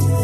هنا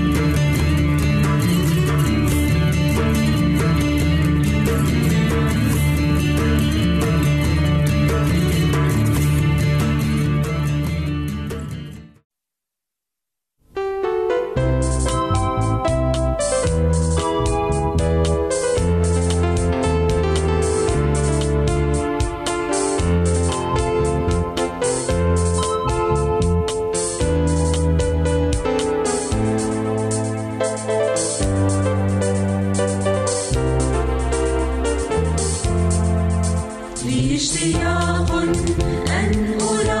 اشتياق أن أراك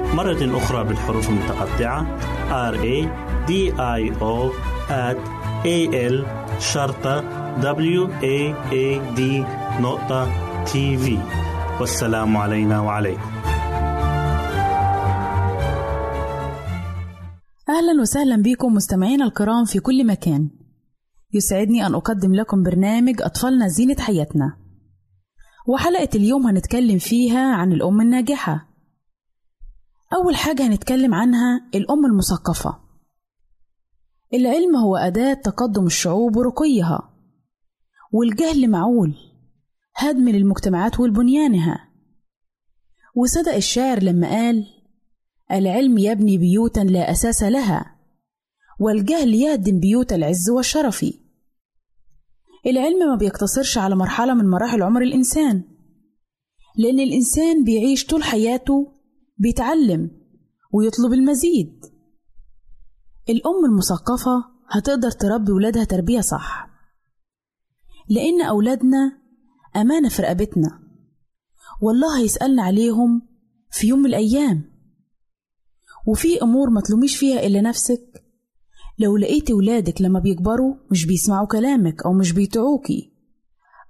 مرة أخرى بالحروف المتقطعة. R A D I O at A L شرطة W A A D نقطة تي في والسلام علينا وعليكم. أهلا وسهلا بكم مستمعينا الكرام في كل مكان. يسعدني أن أقدم لكم برنامج أطفالنا زينة حياتنا. وحلقة اليوم هنتكلم فيها عن الأم الناجحة. أول حاجة هنتكلم عنها الأم المثقفة. العلم هو أداة تقدم الشعوب ورقيها والجهل معول هدم للمجتمعات والبنيانها وصدق الشاعر لما قال العلم يبني بيوتا لا أساس لها والجهل يهدم بيوت العز والشرف العلم ما بيقتصرش على مرحلة من مراحل عمر الإنسان لأن الإنسان بيعيش طول حياته بيتعلم ويطلب المزيد. الأم المثقفة هتقدر تربي ولادها تربية صح لأن أولادنا أمانة في رقبتنا. والله هيسألنا عليهم في يوم من الأيام. وفي أمور ما تلوميش فيها إلا نفسك. لو لقيتي ولادك لما بيكبروا مش بيسمعوا كلامك أو مش بيطيعوكي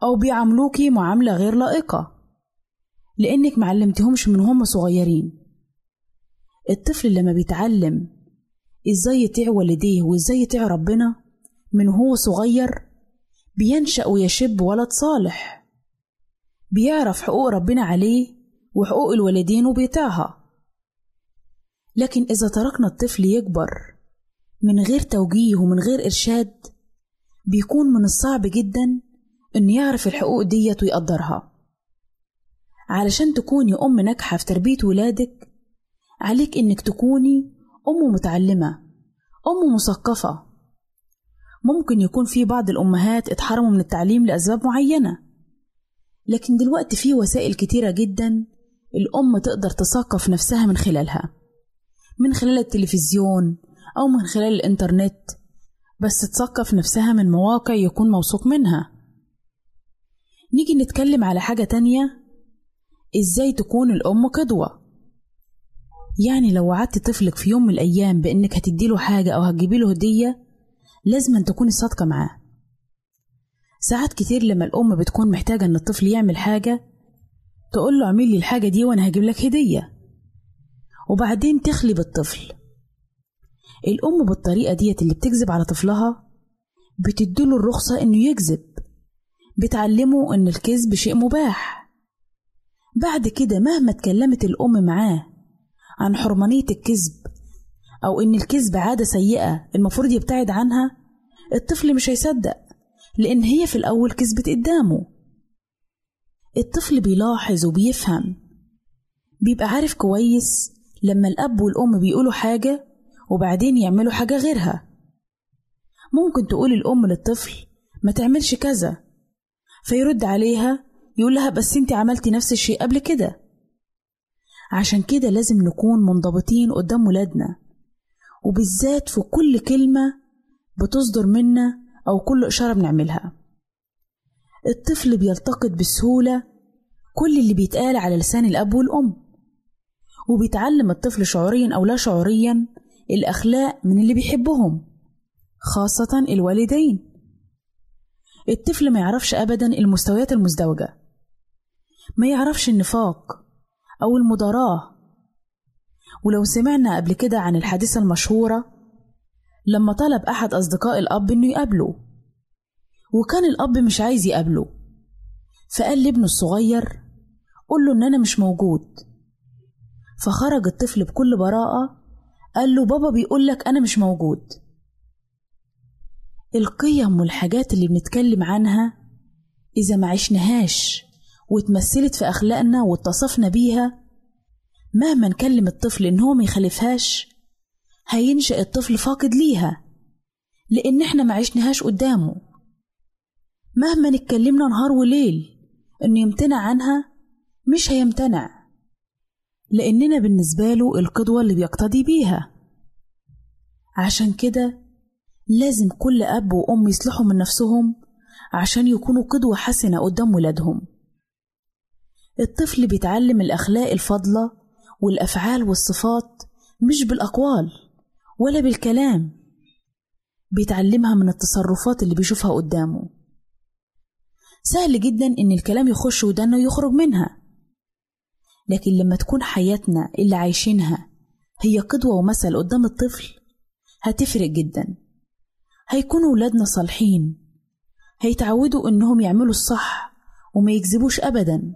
أو بيعاملوكي معاملة غير لائقة لأنك معلمتهمش من هم صغيرين. الطفل لما بيتعلم إزاي يطيع والديه وإزاي يطيع ربنا من هو صغير بينشأ ويشب ولد صالح بيعرف حقوق ربنا عليه وحقوق الوالدين وبيطيعها لكن إذا تركنا الطفل يكبر من غير توجيه ومن غير إرشاد بيكون من الصعب جدا إنه يعرف الحقوق ديت ويقدرها. علشان تكوني أم ناجحة في تربية ولادك عليك إنك تكوني أم متعلمة أم مثقفة. ممكن يكون في بعض الأمهات اتحرموا من التعليم لأسباب معينة لكن دلوقتي في وسائل كتيرة جدا الأم تقدر تثقف نفسها من خلالها من خلال التلفزيون أو من خلال الإنترنت بس تثقف نفسها من مواقع يكون موثوق منها. نيجي نتكلم على حاجة تانية إزاي تكون الأم قدوة؟ يعني لو وعدت طفلك في يوم من الأيام بإنك هتديله حاجة أو هتجيبيله هدية لازم تكوني صادقة معاه. ساعات كتير لما الأم بتكون محتاجة إن الطفل يعمل حاجة تقول له اعمل لي الحاجة دي وأنا هجيب لك هدية. وبعدين تخلي بالطفل. الأم بالطريقة ديت اللي بتكذب على طفلها بتديله الرخصة إنه يكذب. بتعلمه إن الكذب شيء مباح. بعد كده مهما اتكلمت الأم معاه عن حرمانية الكذب أو إن الكذب عادة سيئة المفروض يبتعد عنها الطفل مش هيصدق لأن هي في الأول كذبت قدامه. الطفل بيلاحظ وبيفهم بيبقى عارف كويس لما الأب والأم بيقولوا حاجة وبعدين يعملوا حاجة غيرها. ممكن تقول الأم للطفل ما تعملش كذا فيرد عليها يقول لها بس انت عملتي نفس الشيء قبل كده. عشان كده لازم نكون منضبطين قدام ولادنا. وبالذات في كل كلمة بتصدر منا أو كل إشارة بنعملها. الطفل بيلتقط بسهولة كل اللي بيتقال على لسان الأب والأم. وبيتعلم الطفل شعوريا أو لا شعوريا الأخلاق من اللي بيحبهم خاصة الوالدين. الطفل ما يعرفش أبدا المستويات المزدوجة ما يعرفش النفاق أو المضاراة ولو سمعنا قبل كده عن الحادثة المشهورة لما طلب أحد أصدقاء الأب إنه يقابله. وكان الأب مش عايز يقابله. فقال لابنه الصغير قول له إن أنا مش موجود. فخرج الطفل بكل براءة قال له بابا بيقول لك أنا مش موجود. القيم والحاجات اللي بنتكلم عنها إذا ما عشناهاش واتمثلت في أخلاقنا واتصفنا بيها مهما نكلم الطفل إن هو ما يخالفهاش هينشأ الطفل فاقد ليها لأن إحنا ما عشناهاش قدامه. مهما نتكلمنا نهار وليل إنه يمتنع عنها مش هيمتنع لأننا بالنسبة له القدوة اللي بيقتدي بيها. عشان كده لازم كل أب وأم يصلحوا من نفسهم عشان يكونوا قدوة حسنة قدام ولادهم. الطفل بيتعلم الأخلاق الفاضلة والأفعال والصفات مش بالأقوال ولا بالكلام. بيتعلمها من التصرفات اللي بيشوفها قدامه. سهل جدا إن الكلام يخش ودانه ويخرج منها. لكن لما تكون حياتنا اللي عايشينها هي قدوة ومثل قدام الطفل هتفرق جدا. هيكونوا ولادنا صالحين. هيتعودوا إنهم يعملوا الصح وما يكذبوش أبدا.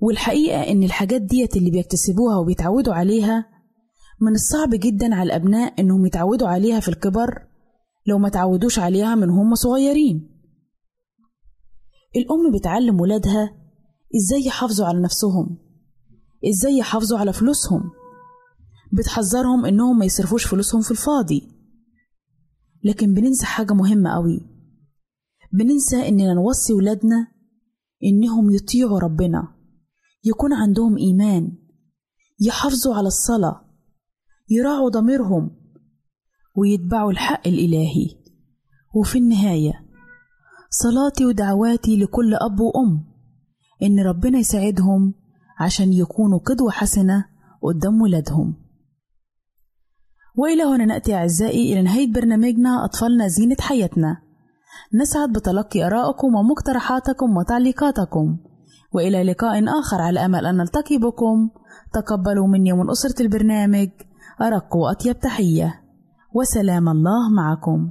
والحقيقة إن الحاجات ديت اللي بيكتسبوها وبيتعودوا عليها من الصعب جدا على الأبناء إنهم يتعودوا عليها في الكبر لو ما تعودوش عليها من هم صغيرين. الأم بتعلم ولادها إزاي يحافظوا على نفسهم إزاي يحافظوا على فلوسهم. بتحذرهم إنهم ما يصرفوش فلوسهم في الفاضي. لكن بننسى حاجة مهمة قوي بننسى إننا نوصي ولادنا إنهم يطيعوا ربنا. يكون عندهم إيمان يحافظوا على الصلاة يراعوا ضميرهم ويتبعوا الحق الإلهي. وفي النهاية صلاتي ودعواتي لكل أب وأم إن ربنا يساعدهم عشان يكونوا قدوة حسنة قدام ولادهم. وإلى هنا نأتي أعزائي إلى نهاية برنامجنا أطفالنا زينة حياتنا. نسعد بتلقي آرائكم ومقترحاتكم وتعليقاتكم. وإلى لقاء آخر على أمل أن نلتقي بكم تقبلوا مني ومن أسرة البرنامج. أرق وأطيب تحية. وسلام الله معكم.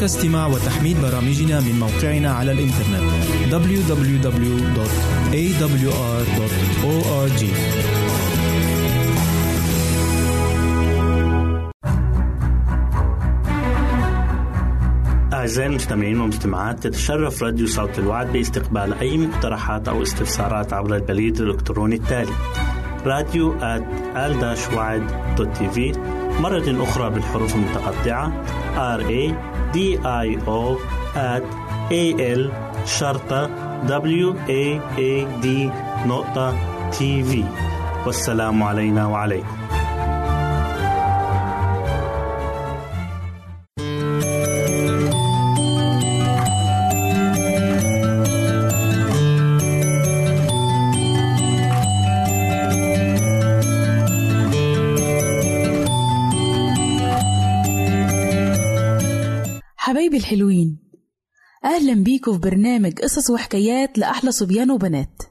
يمكنك استماع وتحميل برامجنا من موقعنا على الإنترنت www.awr.org أعزائي المستمعين والمستمعات تتشرف راديو صوت الوعد باستقبال أي مقترحات أو استفسارات عبر البريد الإلكتروني التالي راديو في مرة أخرى بالحروف المتقطعة R A D I O at A L شرطة W A A D نقطة تي في والسلام علينا وعليكم. الحلوين أهلا بيكم في برنامج قصص وحكايات لأحلى صبيان وبنات.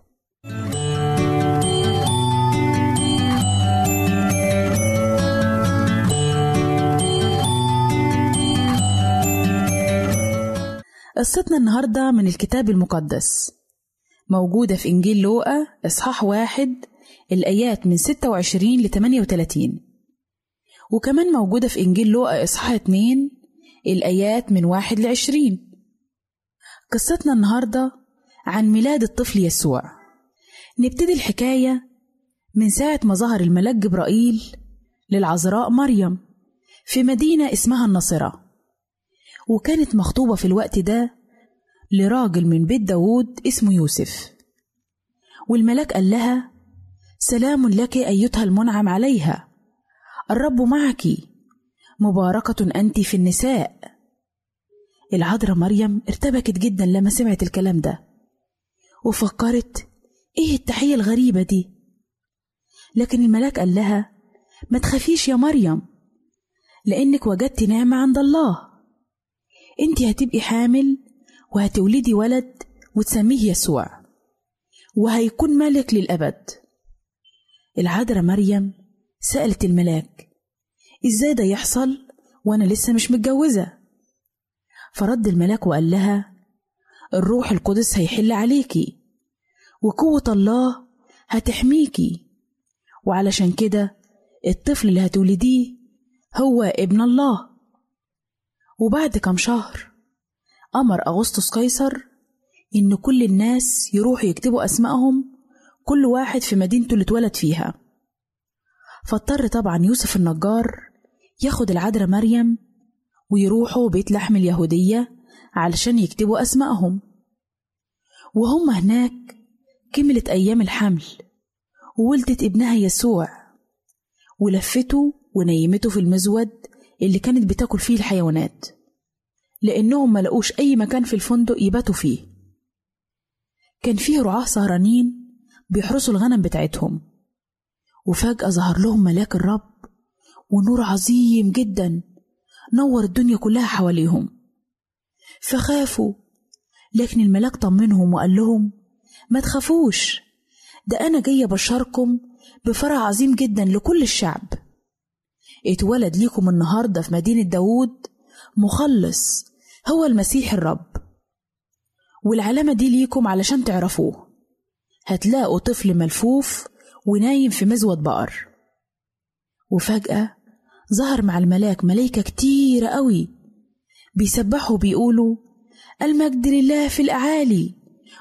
قصتنا النهاردة من الكتاب المقدس. موجودة في إنجيل لوقا إصحاح واحد الآيات من 26 ل 38 وكمان موجودة في إنجيل لوقا إصحاح اتنين الآيات من واحد لعشرين. قصتنا النهاردة عن ميلاد الطفل يسوع. نبتدي الحكاية من ساعة ما ظهر الملاك جبرائيل للعذراء مريم في مدينة اسمها الناصرة وكانت مخطوبة في الوقت ده لراجل من بيت داوود اسمه يوسف. والملاك قال لها سلام لك أيتها المنعم عليها. الرب معك مباركة أنت في النساء. العذراء مريم ارتبكت جدا لما سمعت الكلام ده وفكرت إيه التحية الغريبة دي؟ لكن الملاك قال لها ما تخافيش يا مريم لأنك وجدت نعمة عند الله. أنت هتبقي حامل وهتولدي ولد وتسميه يسوع وهيكون ملك للأبد. العذراء مريم سألت الملاك إزاي ده يحصل؟ وأنا لسه مش متجوزة. فرد الملاك وقال لها الروح القدس هيحل عليكي وقوة الله هتحميكي. وعلشان كده الطفل اللي هتولديه هو ابن الله. وبعد كام شهر أمر أغسطس قيصر إن كل الناس يروحوا يكتبوا أسمائهم كل واحد في مدينته اللي اتولد فيها. فاضطر طبعا يوسف النجار ياخد العذراء مريم ويروحوا بيت لحم اليهودية علشان يكتبوا أسمائهم. وهم هناك كملت أيام الحمل وولدت ابنها يسوع ولفته ونيمته في المزود اللي كانت بتاكل فيه الحيوانات لأنهم ما لقوش أي مكان في الفندق يباتوا فيه. كان فيه رعاة سهرانين بيحرسوا الغنم بتاعتهم وفجأة ظهر لهم ملاك الرب ونور عظيم جدا. نور الدنيا كلها حواليهم. فخافوا لكن الملاك طمنهم وقال لهم ما تخافوش ده أنا جاي أبشركم بفرح عظيم جدا لكل الشعب. اتولد ليكم النهاردة في مدينة داوود مخلص هو المسيح الرب. والعلامة دي ليكم علشان تعرفوه. هتلاقوا طفل ملفوف ونايم في مزود بقر. وفجأة ظهر مع الملاك ملايكة كتيرة قوي. بيسبحوا بيقولوا المجد لله في الأعالي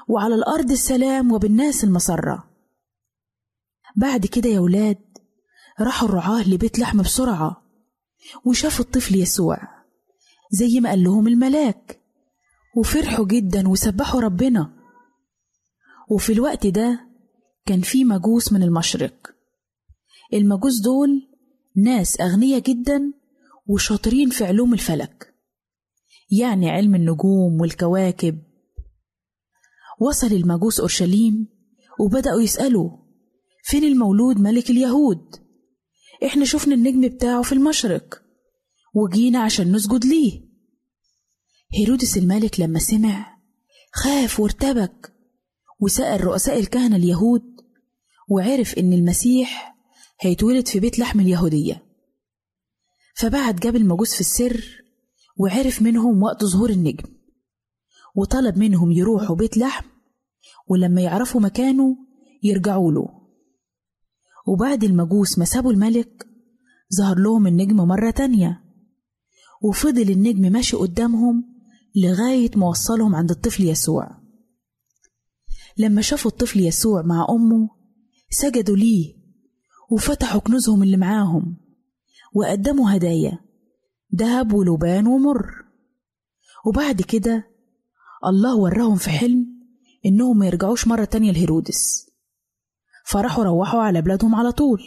وعلى الأرض السلام وبالناس المسرة. بعد كده يا ولاد راحوا الرعاة لبيت لحم بسرعة وشافوا الطفل يسوع زي ما قال لهم الملاك. وفرحوا جدا وسبحوا ربنا. وفي الوقت ده كان في مجوس من المشرق. المجوس دول ناس أغنياء جدا وشاطرين في علوم الفلك. يعني علم النجوم والكواكب. وصل المجوس أورشليم وبدأوا يسألوا فين المولود ملك اليهود؟ إحنا شفنا النجم بتاعه في المشرق وجينا عشان نسجد ليه. هيرودس الملك لما سمع خاف وارتبك وسأل رؤساء الكهنة اليهود وعرف إن المسيح هيتولد في بيت لحم اليهودية. فبعت جاب المجوس في السر وعرف منهم وقت ظهور النجم وطلب منهم يروحوا بيت لحم ولما يعرفوا مكانه يرجعوا له. وبعد المجوس ما سابوا الملك ظهر لهم النجم مرة تانية وفضل النجم ماشي قدامهم لغاية ما وصلهم عند الطفل يسوع. لما شافوا الطفل يسوع مع أمه سجدوا ليه وفتحوا كنوزهم اللي معاهم وقدموا هدايا دهب ولبان ومر. وبعد كده الله وراهم في حلم إنهم ما يرجعوش مرة تانية لهيرودس. فراحوا روحوا على بلادهم على طول.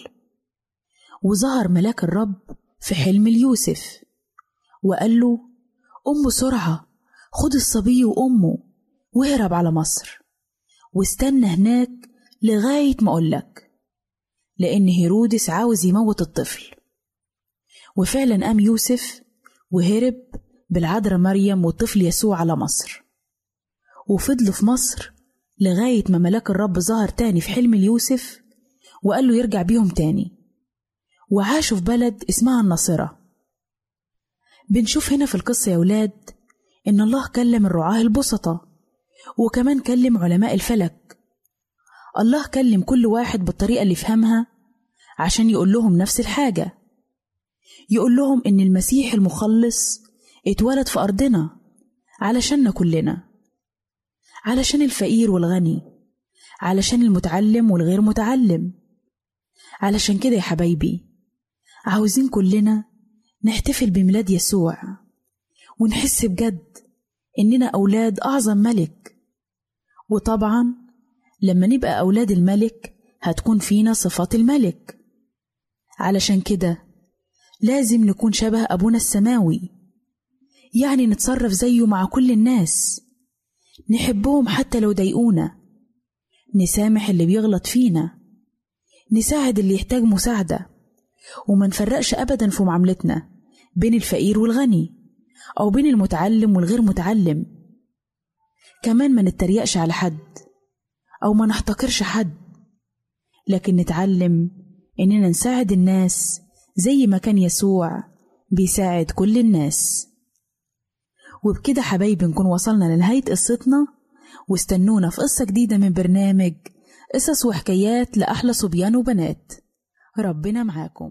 وظهر ملاك الرب في حلم ليوسف وقال له قم بسرعة خد الصبي وأمه واهرب على مصر واستنى هناك لغاية ما أقولك لأن هيرودس عاوز يموت الطفل. وفعلا قام يوسف وهرب بالعذراء مريم والطفل يسوع على مصر. وفضلوا في مصر لغاية ما ملاك الرب ظهر تاني في حلم ليوسف وقال له يرجع بيهم تاني. وعاشوا في بلد اسمها الناصرة بنشوف هنا في القصة يا ولاد إن الله كلم الرعاة البسطة وكمان كلم علماء الفلك. الله كلم كل واحد بالطريقة اللي يفهمها عشان يقول لهم نفس الحاجة. يقول لهم إن المسيح المخلص اتولد في أرضنا علشاننا كلنا علشان الفقير والغني علشان المتعلم والغير متعلم. علشان كده يا حبايبي عاوزين كلنا نحتفل بميلاد يسوع ونحس بجد إننا أولاد أعظم ملك. وطبعا لما نبقى أولاد الملك هتكون فينا صفات الملك. علشان كده لازم نكون شبه أبونا السماوي. يعني نتصرف زيه مع كل الناس. نحبهم حتى لو ضايقونا. نسامح اللي بيغلط فينا. نساعد اللي يحتاج مساعدة. وما نفرقش أبدا في معاملتنا بين الفقير والغني أو بين المتعلم والغير متعلم. كمان ما نتريقش على حد. أو ما نحتقرش حد. لكن نتعلم إننا نساعد الناس زي ما كان يسوع بيساعد كل الناس. وبكده حبايبي نكون وصلنا لنهاية قصتنا. واستنونا في قصة جديدة من برنامج قصص وحكايات لأحلى صبيان وبنات. ربنا معاكم.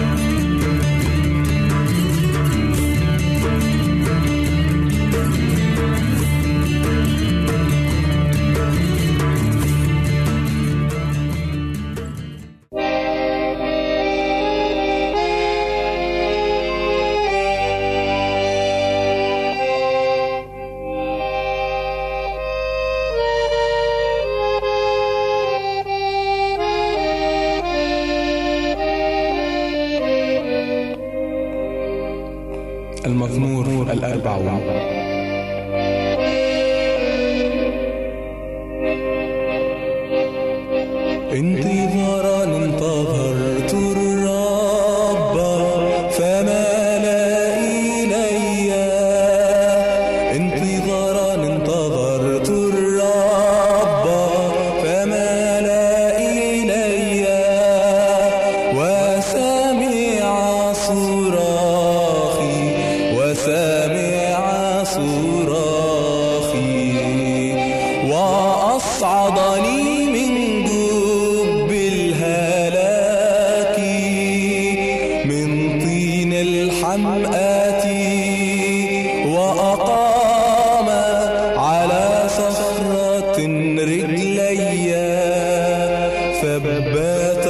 ثبت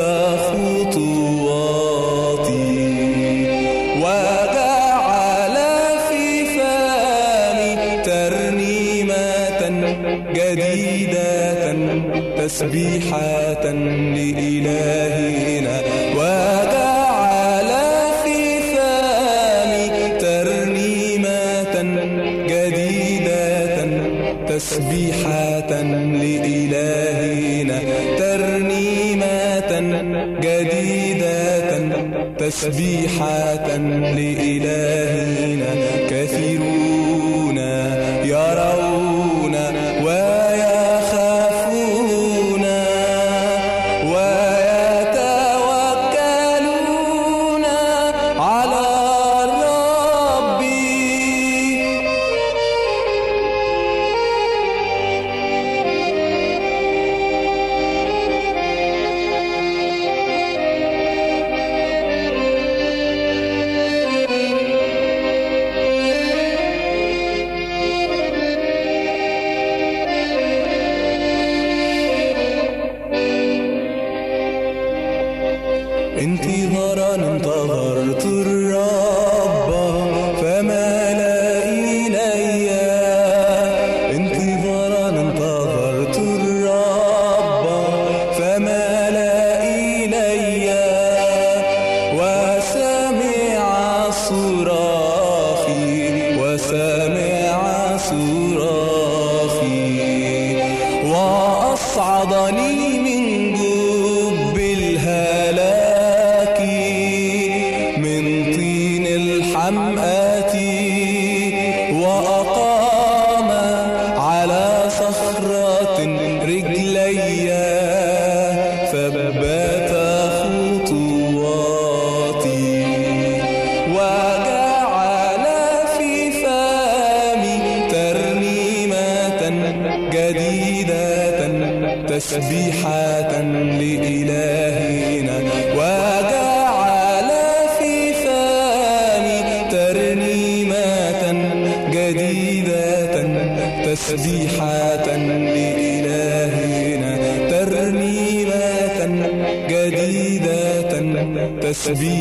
خطواتي وجعل في فمي ترنيمة جديدة تسبيحة لإلهنا تسبيحة لإلهنا الحمأة تسبيحة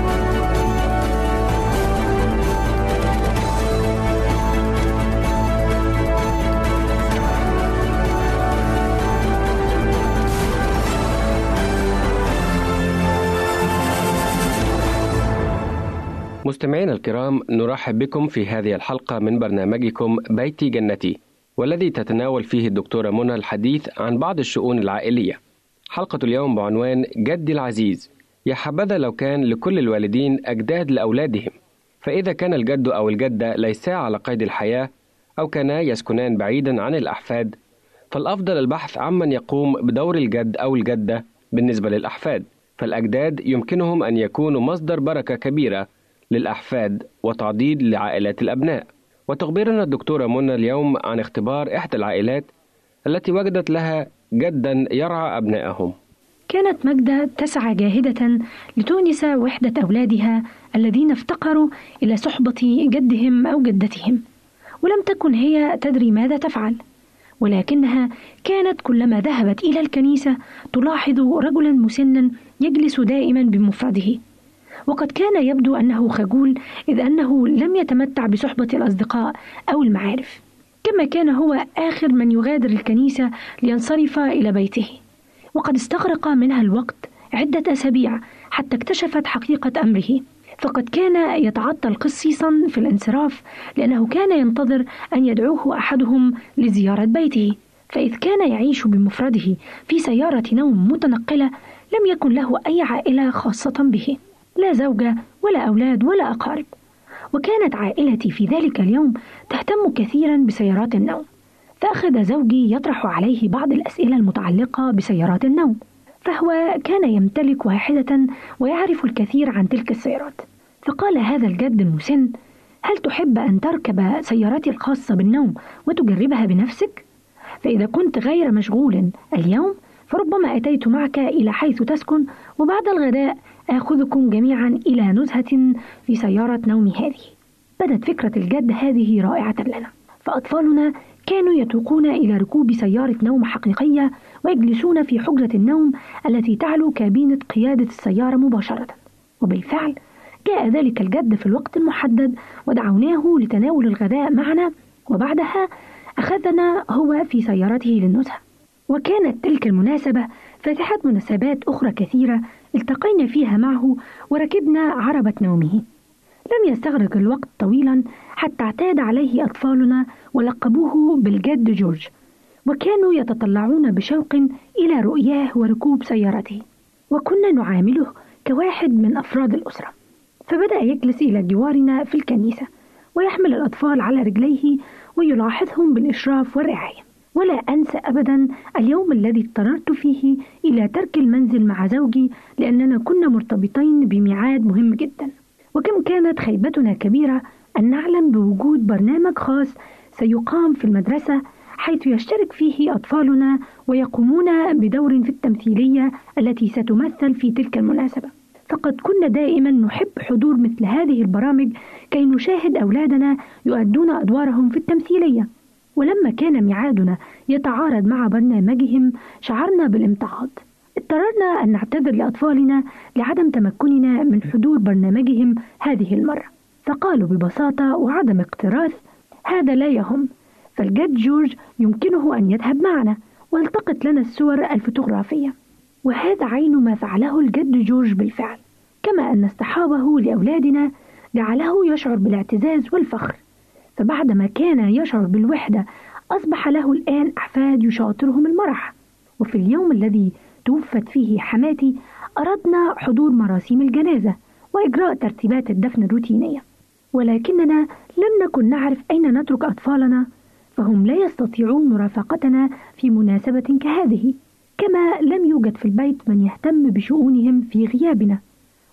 مستمعينا الكرام نرحب بكم في هذه الحلقة من برنامجكم بيتي جنتي والذي تتناول فيه الدكتورة منى الحديث عن بعض الشؤون العائلية. حلقة اليوم بعنوان جدي العزيز يا حبذا لو كان لكل الوالدين أجداد لأولادهم. فإذا كان الجد أو الجدة ليسا على قيد الحياة أو كانا يسكنان بعيدا عن الأحفاد فالأفضل البحث عمن يقوم بدور الجد أو الجدة بالنسبة للأحفاد. فالأجداد يمكنهم أن يكونوا مصدر بركة كبيرة للأحفاد وتعضيد لعائلات الأبناء. وتخبرنا الدكتورة منى اليوم عن اختبار إحدى العائلات التي وجدت لها جدا يرعى أبنائهم. كانت مجدة تسعى جاهدة لتونس وحدة أولادها الذين افتقروا إلى صحبة جدهم أو جدتهم ولم تكن هي تدري ماذا تفعل. ولكنها كانت كلما ذهبت إلى الكنيسة تلاحظ رجلا مسنا يجلس دائما بمفرده. وقد كان يبدو أنه خجول إذ أنه لم يتمتع بصحبة الأصدقاء أو المعارف كما كان هو آخر من يغادر الكنيسة لينصرف إلى بيته. وقد استغرق منها الوقت عدة أسابيع حتى اكتشفت حقيقة أمره. فقد كان يتعطل قصيصا في الانصراف لأنه كان ينتظر أن يدعوه أحدهم لزيارة بيته. فإذ كان يعيش بمفرده في سيارة نوم متنقلة لم يكن له أي عائلة خاصة به. لا زوجة ولا أولاد ولا أقارب. وكانت عائلتي في ذلك اليوم تهتم كثيرا بسيارات النوم. فأخذ زوجي يطرح عليه بعض الأسئلة المتعلقة بسيارات النوم. فهو كان يمتلك واحدة ويعرف الكثير عن تلك السيارات. فقال هذا الجد المسن هل تحب أن تركب سيارتي الخاصة بالنوم وتجربها بنفسك؟ فإذا كنت غير مشغول اليوم فربما أتيت معك إلى حيث تسكن وبعد الغداء آخذكم جميعا إلى نزهة في سيارة نومي هذه. بدت فكرة الجد هذه رائعة لنا. فأطفالنا كانوا يتوقون إلى ركوب سيارة نوم حقيقية ويجلسون في حجرة النوم التي تعلو كابينة قيادة السيارة مباشرة. وبالفعل جاء ذلك الجد في الوقت المحدد ودعوناه لتناول الغداء معنا. وبعدها أخذنا هو في سيارته للنزهة. وكانت تلك المناسبة فاتحة مناسبات أخرى كثيرة التقينا فيها معه وركبنا عربة نومه. لم يستغرق الوقت طويلا حتى اعتاد عليه أطفالنا ولقبوه بالجد جورج وكانوا يتطلعون بشوق إلى رؤياه وركوب سيارته وكنا نعامله كواحد من أفراد الأسرة. فبدأ يجلس إلى جوارنا في الكنيسة ويحمل الأطفال على رجليه ويلاحظهم بالإشراف والرعاية. ولا أنسى أبدا اليوم الذي اضطررت فيه إلى ترك المنزل مع زوجي لأننا كنا مرتبطين بميعاد مهم جدا. وكم كانت خيبتنا كبيرة أن نعلم بوجود برنامج خاص سيقام في المدرسة حيث يشترك فيه أطفالنا ويقومون بدور في التمثيلية التي ستمثل في تلك المناسبة. فقد كنا دائما نحب حضور مثل هذه البرامج كي نشاهد أولادنا يؤدون أدوارهم في التمثيلية. ولما كان ميعادنا يتعارض مع برنامجهم شعرنا بالامتعاض. اضطررنا أن نعتذر لأطفالنا لعدم تمكننا من حضور برنامجهم هذه المرة. فقالوا ببساطة وعدم اقتراث هذا لا يهم. فالجد جورج يمكنه أن يذهب معنا والتقط لنا الصور الفوتوغرافية. وهذا عين ما فعله الجد جورج بالفعل. كما أن اصطحابه لأولادنا جعله يشعر بالإعتزاز والفخر. فبعدما كان يشعر بالوحدة أصبح له الآن أحفاد يشاطرهم المرح. وفي اليوم الذي توفت فيه حماتي أردنا حضور مراسيم الجنازة وإجراء ترتيبات الدفن الروتينية. ولكننا لم نكن نعرف أين نترك أطفالنا فهم لا يستطيعون مرافقتنا في مناسبة كهذه. كما لم يوجد في البيت من يهتم بشؤونهم في غيابنا.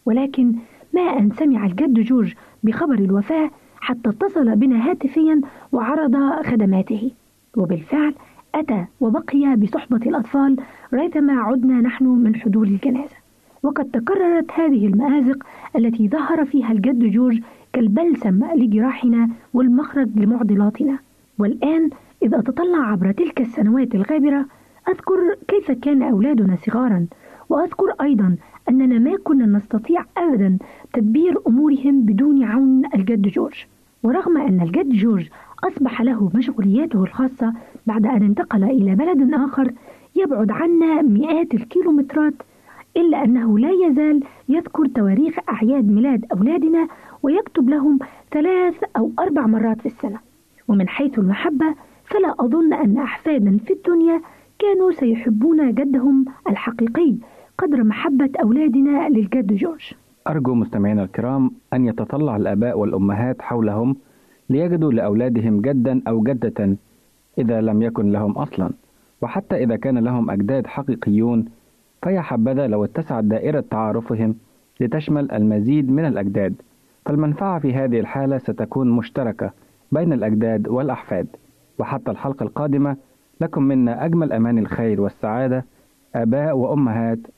ولكن ما أن سمع الجد جورج بخبر الوفاة حتى اتصل بنا هاتفيا وعرض خدماته. وبالفعل أتى وبقي بصحبة الأطفال ريثما عدنا نحن من حضور الجنازة. وقد تكررت هذه المآزق التي ظهر فيها الجد جورج كالبلسم لجراحنا والمخرج لمعضلاتنا. والآن إذا أتطلع عبر تلك السنوات الغابرة أذكر كيف كان أولادنا صغارا وأذكر أيضا أننا ما كنا نستطيع أبدا تدبير أمورهم بدون عون الجد جورج. ورغم أن الجد جورج أصبح له مشغولياته الخاصة بعد أن انتقل إلى بلد آخر يبعد عنا مئات الكيلومترات إلا أنه لا يزال يذكر تواريخ أعياد ميلاد أولادنا ويكتب لهم ثلاث أو أربع مرات في السنة. ومن حيث المحبة فلا أظن أن أحفادا في الدنيا كانوا سيحبون جدهم الحقيقي قدر محبة أولادنا للجد جورج. أرجو مستمعينا الكرام أن يتطلع الآباء والأمهات حولهم ليجدوا لأولادهم جدا أو جدة إذا لم يكن لهم أصلا. وحتى إذا كان لهم أجداد حقيقيون فيا حبذا لو اتسعت دائرة تعارفهم لتشمل المزيد من الأجداد. فالمنفعة في هذه الحالة ستكون مشتركة بين الأجداد والأحفاد. وحتى الحلقة القادمة لكم منا أجمل أمان الخير والسعادة آباء وأمهات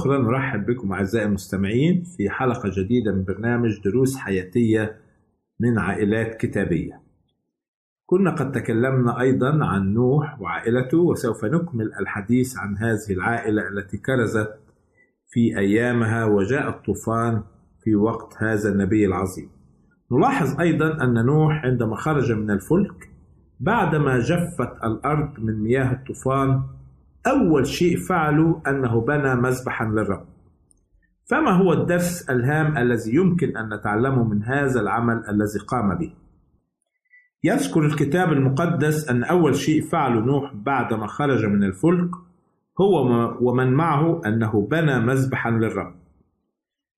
أخرى نرحب بكم أعزائي المستمعين في حلقة جديدة من برنامج دروس حياتية من عائلات كتابية. كنا قد تكلمنا أيضا عن نوح وعائلته وسوف نكمل الحديث عن هذه العائلة التي كرزت في أيامها وجاء الطوفان في وقت هذا النبي العظيم. نلاحظ أيضا أن نوح عندما خرج من الفلك بعدما جفت الأرض من مياه الطوفان أول شيء فعله أنه بنى مذبحا للرب. فما هو الدرس الهام الذي يمكن أن نتعلمه من هذا العمل الذي قام به؟ يذكر الكتاب المقدس أن أول شيء فعله نوح بعدما خرج من الفلك هو ومن معه أنه بنى مذبحا للرب.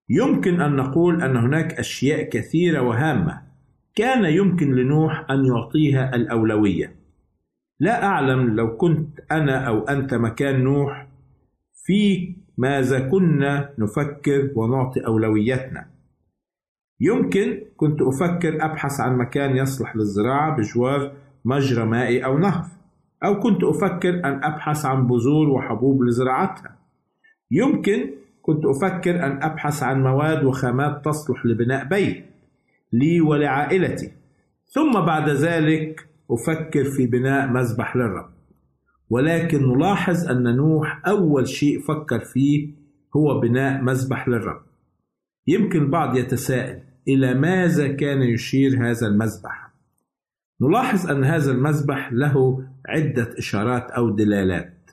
يمكن أن نقول أن هناك أشياء كثيرة وهامة كان يمكن لنوح أن يعطيها الأولوية. لا أعلم لو كنت أنا أو أنت مكان نوح في ماذا كنا نفكر ونعطي أولويتنا يمكن كنت أفكر أبحث عن مكان يصلح للزراعة بجوار مجرى مائي أو نهر أو كنت أفكر أن أبحث عن بذور وحبوب لزراعتها. يمكن كنت أفكر أن أبحث عن مواد وخامات تصلح لبناء بيت لي ولعائلتي. ثم بعد ذلك أفكر في بناء مذبح للرب. ولكن نلاحظ أن نوح أول شيء فكر فيه هو بناء مذبح للرب. يمكن البعض يتساءل إلى ماذا كان يشير هذا المذبح نلاحظ أن هذا المذبح له عدة إشارات أو دلالات.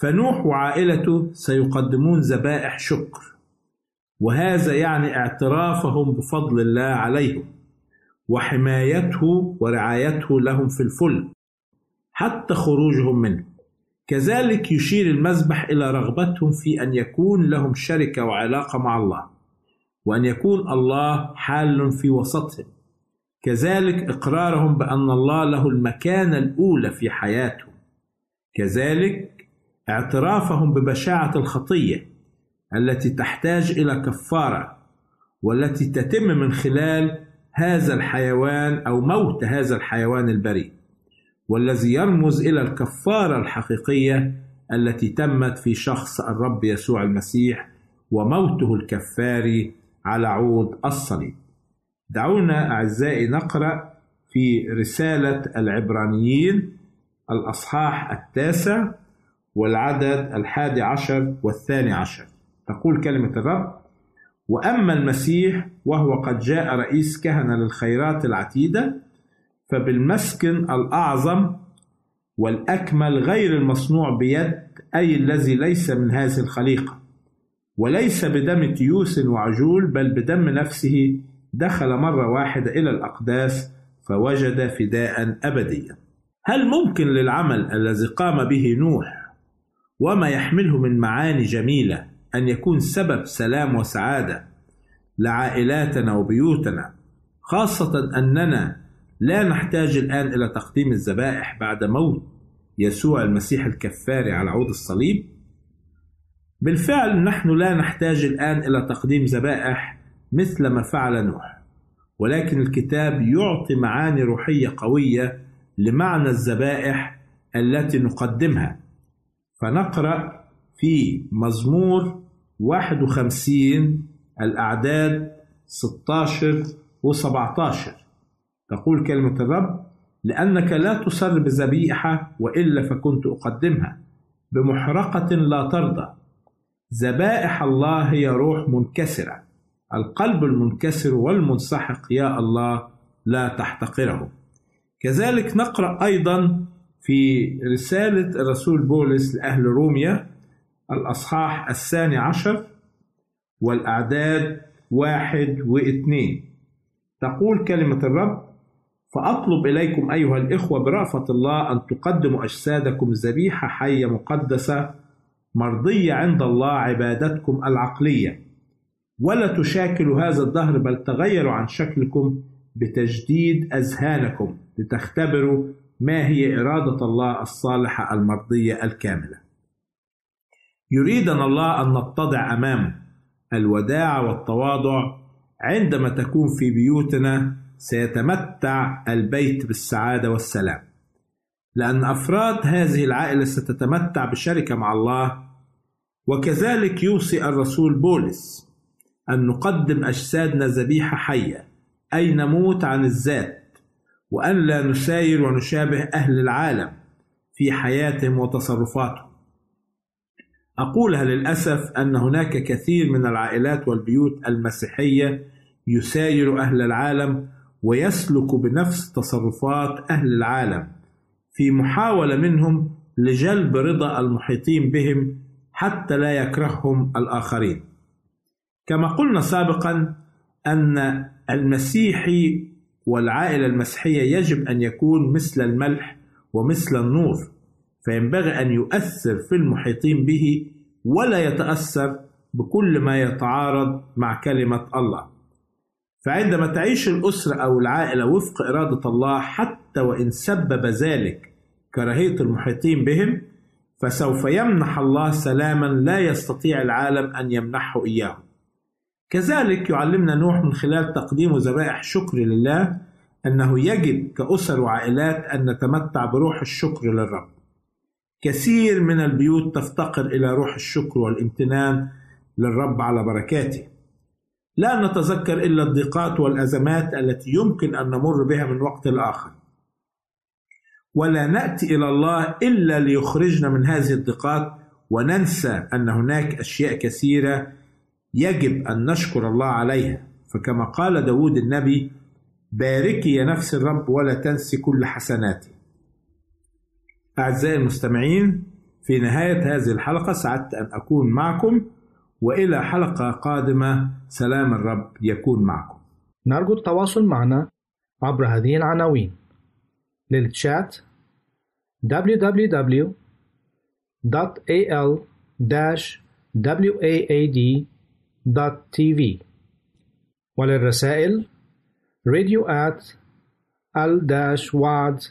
فنوح وعائلته سيقدمون ذبائح شكر وهذا يعني اعترافهم بفضل الله عليهم. وحمايته ورعايته لهم في الفلك حتى خروجهم منه. كذلك يشير المذبح إلى رغبتهم في أن يكون لهم شركة وعلاقة مع الله وأن يكون الله حال في وسطهم. كذلك إقرارهم بأن الله له المكانة الأولى في حياتهم. كذلك اعترافهم ببشاعة الخطية التي تحتاج إلى كفارة والتي تتم من خلال هذا الحيوان أو موت هذا الحيوان البريء والذي يرمز إلى الكفارة الحقيقية التي تمت في شخص الرب يسوع المسيح وموته الكفاري على عود الصليب. دعونا أعزائي نقرأ في رسالة العبرانيين الأصحاح التاسع والعدد الحادي عشر والثاني عشر. تقول كلمة الرب وأما المسيح وهو قد جاء رئيس كهنة للخيرات العتيدة فبالمسكن الأعظم والأكمل غير المصنوع بيد أي الذي ليس من هذه الخليقة. وليس بدم تيوس وعجول بل بدم نفسه دخل مرة واحدة إلى الأقداس فوجد فداء أبديا. هل ممكن للعمل الذي قام به نوح وما يحمله من معاني جميلة أن يكون سبب سلام وسعادة لعائلاتنا وبيوتنا خاصة أننا لا نحتاج الآن إلى تقديم الذبائح بعد موت يسوع المسيح الكفاري على عود الصليب. بالفعل نحن لا نحتاج الآن إلى تقديم ذبائح مثل ما فعل نوح ولكن الكتاب يعطي معاني روحية قوية لمعنى الذبائح التي نقدمها. فنقرأ في مزمور 51 الأعداد 16 و 17 تقول كلمة الرب لأنك لا تصر بذبيحة وإلا فكنت أقدمها. بمحرقة لا ترضى. ذبائح الله هي روح منكسرة. القلب المنكسر والمنسحق يا الله لا تحتقره. كذلك نقرأ أيضا في رسالة الرسول بولس لأهل روميا الأصحاح الثاني عشر والأعداد واحد واثنين. تقول كلمة الرب فأطلب إليكم أيها الإخوة برأفة الله أن تقدموا أجسادكم ذبيحة حية مقدسة مرضية عند الله عبادتكم العقلية. ولا تشاكلوا هذا الدهر بل تغيروا عن شكلكم بتجديد أذهانكم لتختبروا ما هي إرادة الله الصالحة المرضية الكاملة. يريدنا الله أن نتضع أمامه الوداع والتواضع. عندما تكون في بيوتنا سيتمتع البيت بالسعادة والسلام. لأن أفراد هذه العائلة ستتمتع بشركة مع الله. وكذلك يوصي الرسول بولس أن نقدم أجسادنا ذبيحة حية أي نموت عن الذات وأن لا نساير ونشابه أهل العالم في حياتهم وتصرفاتهم. أقولها للأسف أن هناك كثير من العائلات والبيوت المسيحية يساير أهل العالم ويسلك بنفس تصرفات أهل العالم في محاولة منهم لجلب رضا المحيطين بهم حتى لا يكرههم الآخرين. كما قلنا سابقا أن المسيحي والعائلة المسيحية يجب أن يكون مثل الملح ومثل النور فينبغي أن يؤثر في المحيطين به ولا يتأثر بكل ما يتعارض مع كلمة الله. فعندما تعيش الأسرة أو العائلة وفق إرادة الله حتى وإن سبب ذلك كراهية المحيطين بهم فسوف يمنح الله سلاما لا يستطيع العالم أن يمنحه إياه كذلك يعلمنا نوح من خلال تقديم ذبائح شكر لله أنه يجب كأسر وعائلات أن نتمتع بروح الشكر للرب كثير من البيوت تفتقر إلى روح الشكر والامتنان للرب على بركاته. لا نتذكر إلا الضيقات والأزمات التي يمكن أن نمر بها من وقت لآخر. ولا نأتي إلى الله إلا ليخرجنا من هذه الضيقات وننسى أن هناك أشياء كثيرة يجب أن نشكر الله عليها. فكما قال داود النبي باركي يا نفس الرب ولا تنسي كل حسناتي. أعزائي المستمعين في نهاية هذه الحلقة سعدت أن أكون معكم وإلى حلقة قادمة سلام الرب يكون معكم. نرجو التواصل معنا عبر هذه العناوين. للتشات www.al-waad.tv وللرسائل radio at al-waad.tv